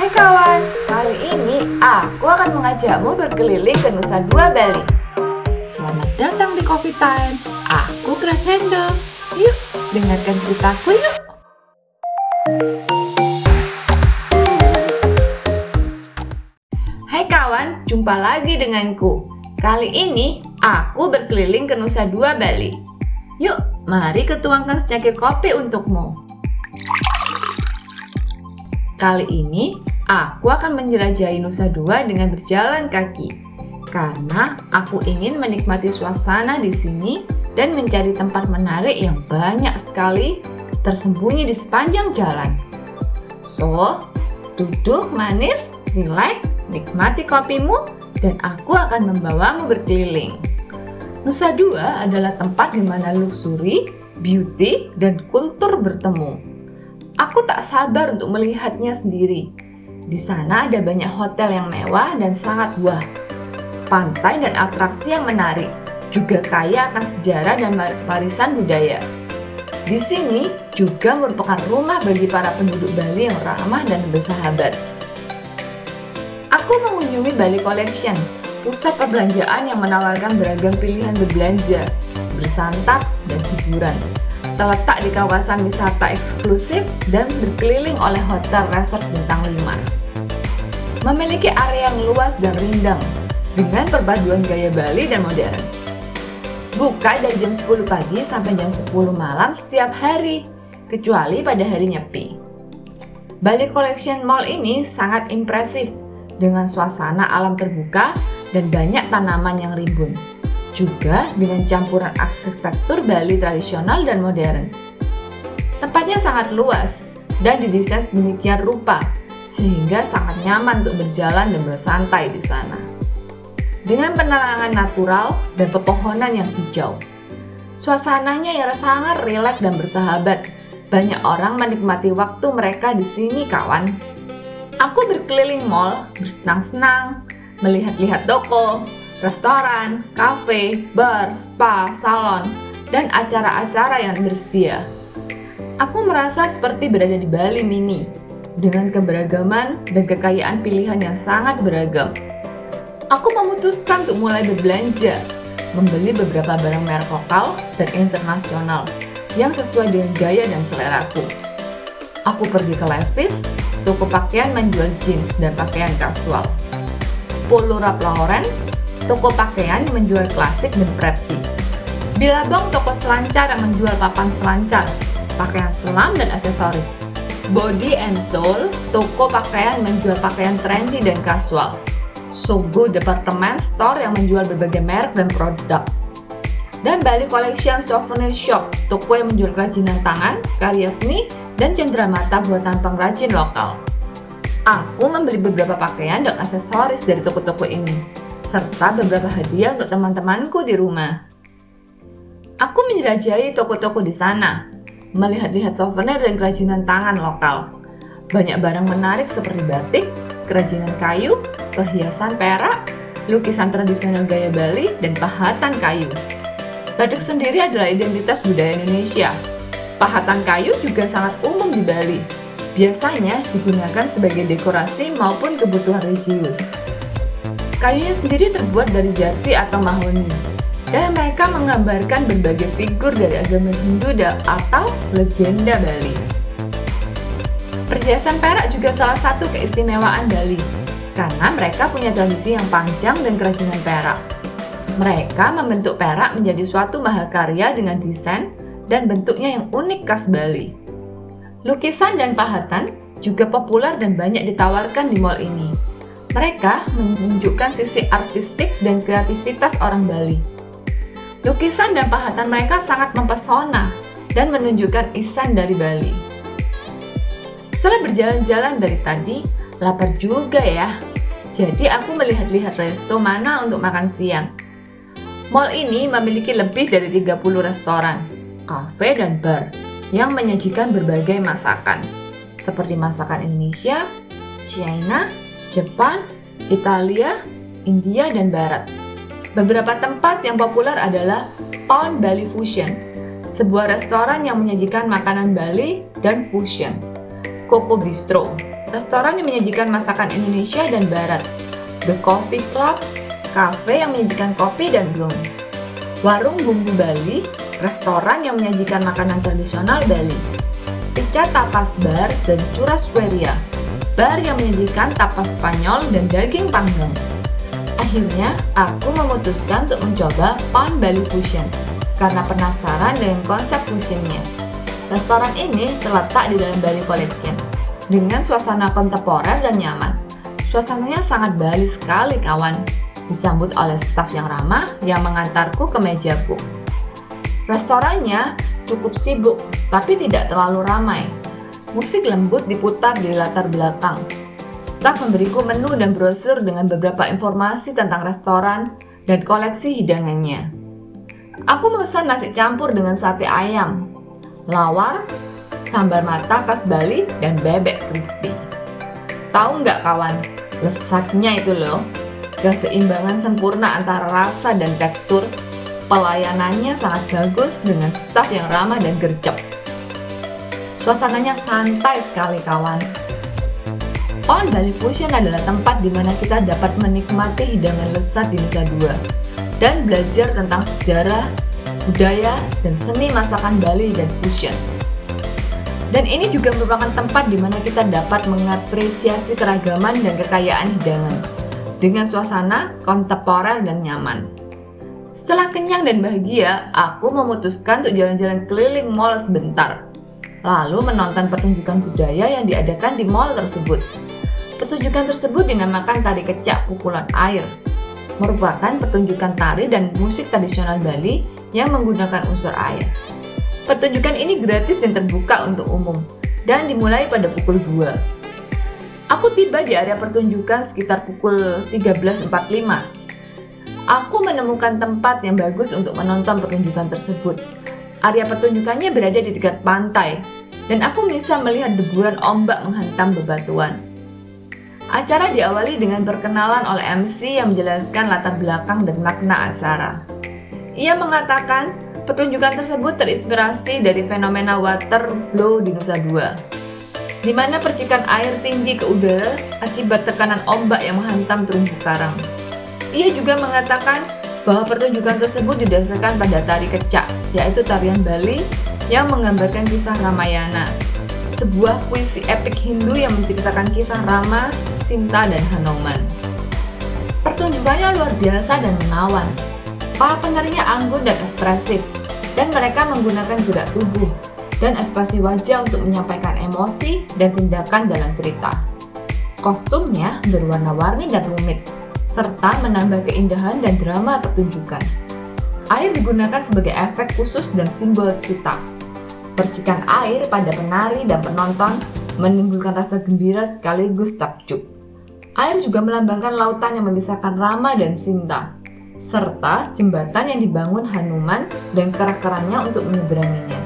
Hai kawan, kali ini aku akan mengajakmu berkeliling ke Nusa Dua Bali. Selamat datang di Coffee Time. Aku Crescendo. Yuk, dengarkan ceritaku yuk. Hai kawan, jumpa lagi denganku. Kali ini aku berkeliling ke Nusa Dua Bali. Yuk, mari ketuangkan secangkir kopi untukmu. Kali ini aku akan menjelajahi Nusa Dua dengan berjalan kaki. Karena aku ingin menikmati suasana di sini dan mencari tempat menarik yang banyak sekali tersembunyi di sepanjang jalan. So, duduk manis, rileks, nikmati kopimu, dan aku akan membawamu berkeliling. Nusa Dua adalah tempat di mana luxury, beauty, dan kultur bertemu. Aku tak sabar untuk melihatnya sendiri. Di sana ada banyak hotel yang mewah dan sangat wah. Pantai dan atraksi yang menarik, juga kaya akan sejarah dan warisan budaya. Di sini juga merupakan rumah bagi para penduduk Bali yang ramah dan bersahabat. Aku mengunjungi Bali Collection, pusat perbelanjaan yang menawarkan beragam pilihan berbelanja, bersantap, dan hiburan terletak di kawasan wisata eksklusif dan berkeliling oleh hotel resort bintang 5. Memiliki area yang luas dan rindang dengan perpaduan gaya Bali dan modern. Buka dari jam 10 pagi sampai jam 10 malam setiap hari, kecuali pada hari nyepi. Bali Collection Mall ini sangat impresif dengan suasana alam terbuka dan banyak tanaman yang rimbun juga dengan campuran arsitektur Bali tradisional dan modern. Tempatnya sangat luas dan didesain demikian rupa sehingga sangat nyaman untuk berjalan dan bersantai di sana. Dengan penerangan natural dan pepohonan yang hijau. Suasananya yang sangat rileks dan bersahabat. Banyak orang menikmati waktu mereka di sini, kawan. Aku berkeliling mall, bersenang-senang, melihat-lihat toko, restoran, kafe, bar, spa, salon, dan acara-acara yang bersedia. Aku merasa seperti berada di Bali Mini, dengan keberagaman dan kekayaan pilihan yang sangat beragam. Aku memutuskan untuk mulai berbelanja, membeli beberapa barang merek lokal dan internasional yang sesuai dengan gaya dan seleraku. Aku pergi ke Levi's, toko pakaian menjual jeans dan pakaian kasual. Polo Ralph Lauren toko pakaian yang menjual klasik dan preppy. Bilabong toko selancar yang menjual papan selancar, pakaian selam dan aksesoris. Body and Soul, toko pakaian menjual pakaian trendy dan kasual. Sogo Department Store yang menjual berbagai merek dan produk. Dan Bali Collection Souvenir Shop, toko yang menjual kerajinan tangan, karya seni, dan cenderamata buatan pengrajin lokal. Aku membeli beberapa pakaian dan aksesoris dari toko-toko ini serta beberapa hadiah untuk teman-temanku di rumah. Aku menjelajahi toko-toko di sana, melihat-lihat souvenir dan kerajinan tangan lokal. Banyak barang menarik seperti batik, kerajinan kayu, perhiasan perak, lukisan tradisional gaya Bali, dan pahatan kayu. Batik sendiri adalah identitas budaya Indonesia. Pahatan kayu juga sangat umum di Bali. Biasanya digunakan sebagai dekorasi maupun kebutuhan religius. Kayunya sendiri terbuat dari jati atau mahoni, dan mereka menggambarkan berbagai figur dari agama Hindu atau legenda Bali. Perhiasan perak juga salah satu keistimewaan Bali, karena mereka punya tradisi yang panjang dan kerajinan perak. Mereka membentuk perak menjadi suatu mahakarya dengan desain dan bentuknya yang unik khas Bali. Lukisan dan pahatan juga populer dan banyak ditawarkan di mall ini. Mereka menunjukkan sisi artistik dan kreativitas orang Bali. Lukisan dan pahatan mereka sangat mempesona dan menunjukkan isan dari Bali. Setelah berjalan-jalan dari tadi, lapar juga ya. Jadi aku melihat-lihat resto mana untuk makan siang. Mall ini memiliki lebih dari 30 restoran, kafe, dan bar yang menyajikan berbagai masakan, seperti masakan Indonesia, China, Jepang, Italia, India, dan Barat. Beberapa tempat yang populer adalah Pound Bali Fusion, sebuah restoran yang menyajikan makanan Bali dan fusion. Coco Bistro, restoran yang menyajikan masakan Indonesia dan Barat, The Coffee Club, kafe yang menyajikan kopi dan brewing, warung bumbu Bali, restoran yang menyajikan makanan tradisional Bali, pizza tapas bar dan churrasqueria, bar yang menyajikan tapas Spanyol dan daging panggang. Akhirnya, aku memutuskan untuk mencoba Pound Bali Fusion karena penasaran dengan konsep fusionnya. Restoran ini terletak di dalam Bali Collection dengan suasana kontemporer dan nyaman. Suasananya sangat Bali sekali kawan, disambut oleh staf yang ramah yang mengantarku ke mejaku. Restorannya cukup sibuk, tapi tidak terlalu ramai. Musik lembut diputar di latar belakang. Staf memberiku menu dan brosur dengan beberapa informasi tentang restoran dan koleksi hidangannya. Aku memesan nasi campur dengan sate ayam, lawar, sambal mata khas Bali, dan bebek crispy. Tahu nggak kawan, lesatnya itu loh. Keseimbangan sempurna antara rasa dan tekstur, pelayanannya sangat bagus dengan staf yang ramah dan gercep. Suasananya santai sekali kawan. On Bali Fusion adalah tempat di mana kita dapat menikmati hidangan lesat di Nusa Dua dan belajar tentang sejarah, budaya, dan seni masakan Bali dan fusion. Dan ini juga merupakan tempat di mana kita dapat mengapresiasi keragaman dan kekayaan hidangan dengan suasana kontemporer dan nyaman. Setelah kenyang dan bahagia, aku memutuskan untuk jalan-jalan keliling mall sebentar. Lalu menonton pertunjukan budaya yang diadakan di mall tersebut. Pertunjukan tersebut dinamakan tari kecak pukulan air. Merupakan pertunjukan tari dan musik tradisional Bali yang menggunakan unsur air. Pertunjukan ini gratis dan terbuka untuk umum dan dimulai pada pukul 2. Aku tiba di area pertunjukan sekitar pukul 13.45. Aku menemukan tempat yang bagus untuk menonton pertunjukan tersebut. Area pertunjukannya berada di dekat pantai, dan aku bisa melihat deburan ombak menghantam bebatuan. Acara diawali dengan perkenalan oleh MC yang menjelaskan latar belakang dan makna acara. Ia mengatakan pertunjukan tersebut terinspirasi dari fenomena water blow di Nusa Dua, di mana percikan air tinggi ke udara akibat tekanan ombak yang menghantam terumbu karang. Ia juga mengatakan bahwa pertunjukan tersebut didasarkan pada tari kecak, yaitu tarian Bali yang menggambarkan kisah Ramayana, sebuah puisi epik Hindu yang menceritakan kisah Rama, Sinta, dan Hanuman. Pertunjukannya luar biasa dan menawan, Para penarinya anggun dan ekspresif, dan mereka menggunakan gerak tubuh dan ekspresi wajah untuk menyampaikan emosi dan tindakan dalam cerita. Kostumnya berwarna-warni dan rumit, serta menambah keindahan dan drama pertunjukan. Air digunakan sebagai efek khusus dan simbol cerita. Percikan air pada penari dan penonton menimbulkan rasa gembira sekaligus takjub. Air juga melambangkan lautan yang memisahkan Rama dan Sinta, serta jembatan yang dibangun Hanuman dan kerak-kerannya untuk menyeberanginya.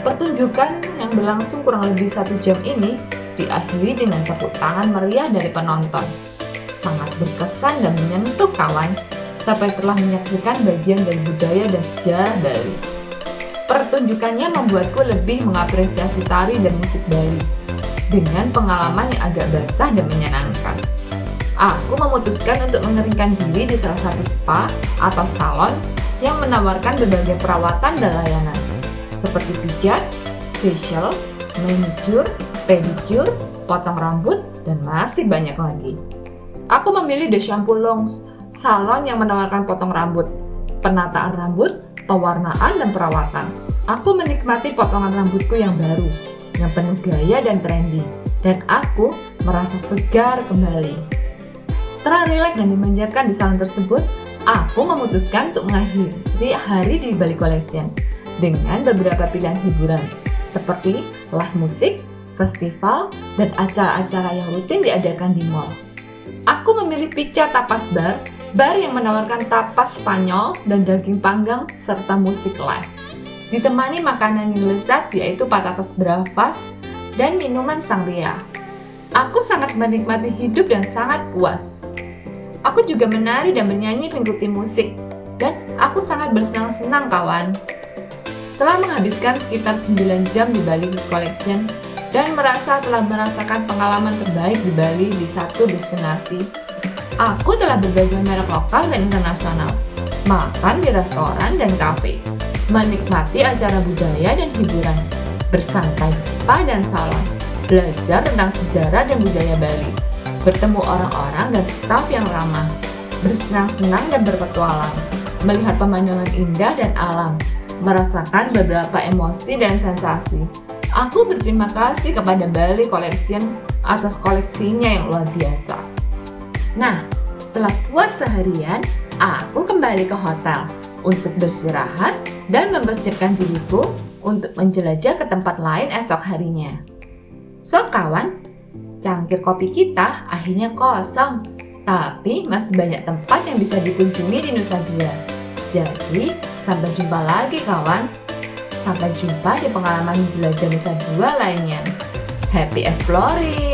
Pertunjukan yang berlangsung kurang lebih satu jam ini diakhiri dengan tepuk tangan meriah dari penonton. Sangat berkesan dan menyentuh kawan sampai telah menyaksikan bagian dari budaya dan sejarah Bali. Pertunjukannya membuatku lebih mengapresiasi tari dan musik Bali dengan pengalaman yang agak basah dan menyenangkan aku memutuskan untuk mengeringkan diri di salah satu spa atau salon yang menawarkan berbagai perawatan dan layanan seperti pijat, facial, manicure, pedicure, potong rambut, dan masih banyak lagi. Aku memilih The Shampoo Longs, salon yang menawarkan potong rambut, penataan rambut, pewarnaan, dan perawatan. Aku menikmati potongan rambutku yang baru, yang penuh gaya dan trendy, dan aku merasa segar kembali. Setelah rileks dan dimanjakan di salon tersebut, aku memutuskan untuk mengakhiri hari di Bali Collection dengan beberapa pilihan hiburan seperti live musik, festival, dan acara-acara yang rutin diadakan di mall. Aku memilih Pizza Tapas Bar, bar yang menawarkan tapas Spanyol dan daging panggang serta musik live. Ditemani makanan yang lezat yaitu patatas bravas dan minuman sangria. Aku sangat menikmati hidup dan sangat puas. Aku juga menari dan bernyanyi mengikuti musik, dan aku sangat bersenang-senang kawan. Setelah menghabiskan sekitar 9 jam di Bali Collection, dan merasa telah merasakan pengalaman terbaik di Bali di satu destinasi. Aku telah berbelanja merek lokal dan internasional, makan di restoran dan kafe, menikmati acara budaya dan hiburan, bersantai di spa dan salon, belajar tentang sejarah dan budaya Bali, bertemu orang-orang dan staf yang ramah, bersenang-senang dan berpetualang, melihat pemandangan indah dan alam, merasakan beberapa emosi dan sensasi. Aku berterima kasih kepada Bali Collection atas koleksinya yang luar biasa. Nah, setelah puas seharian, aku kembali ke hotel untuk beristirahat dan mempersiapkan diriku untuk menjelajah ke tempat lain esok harinya. So kawan, cangkir kopi kita akhirnya kosong, tapi masih banyak tempat yang bisa dikunjungi di Nusa Dua. Jadi, sampai jumpa lagi kawan. Sampai jumpa di pengalaman menjelajah Nusa Dua lainnya. Happy exploring!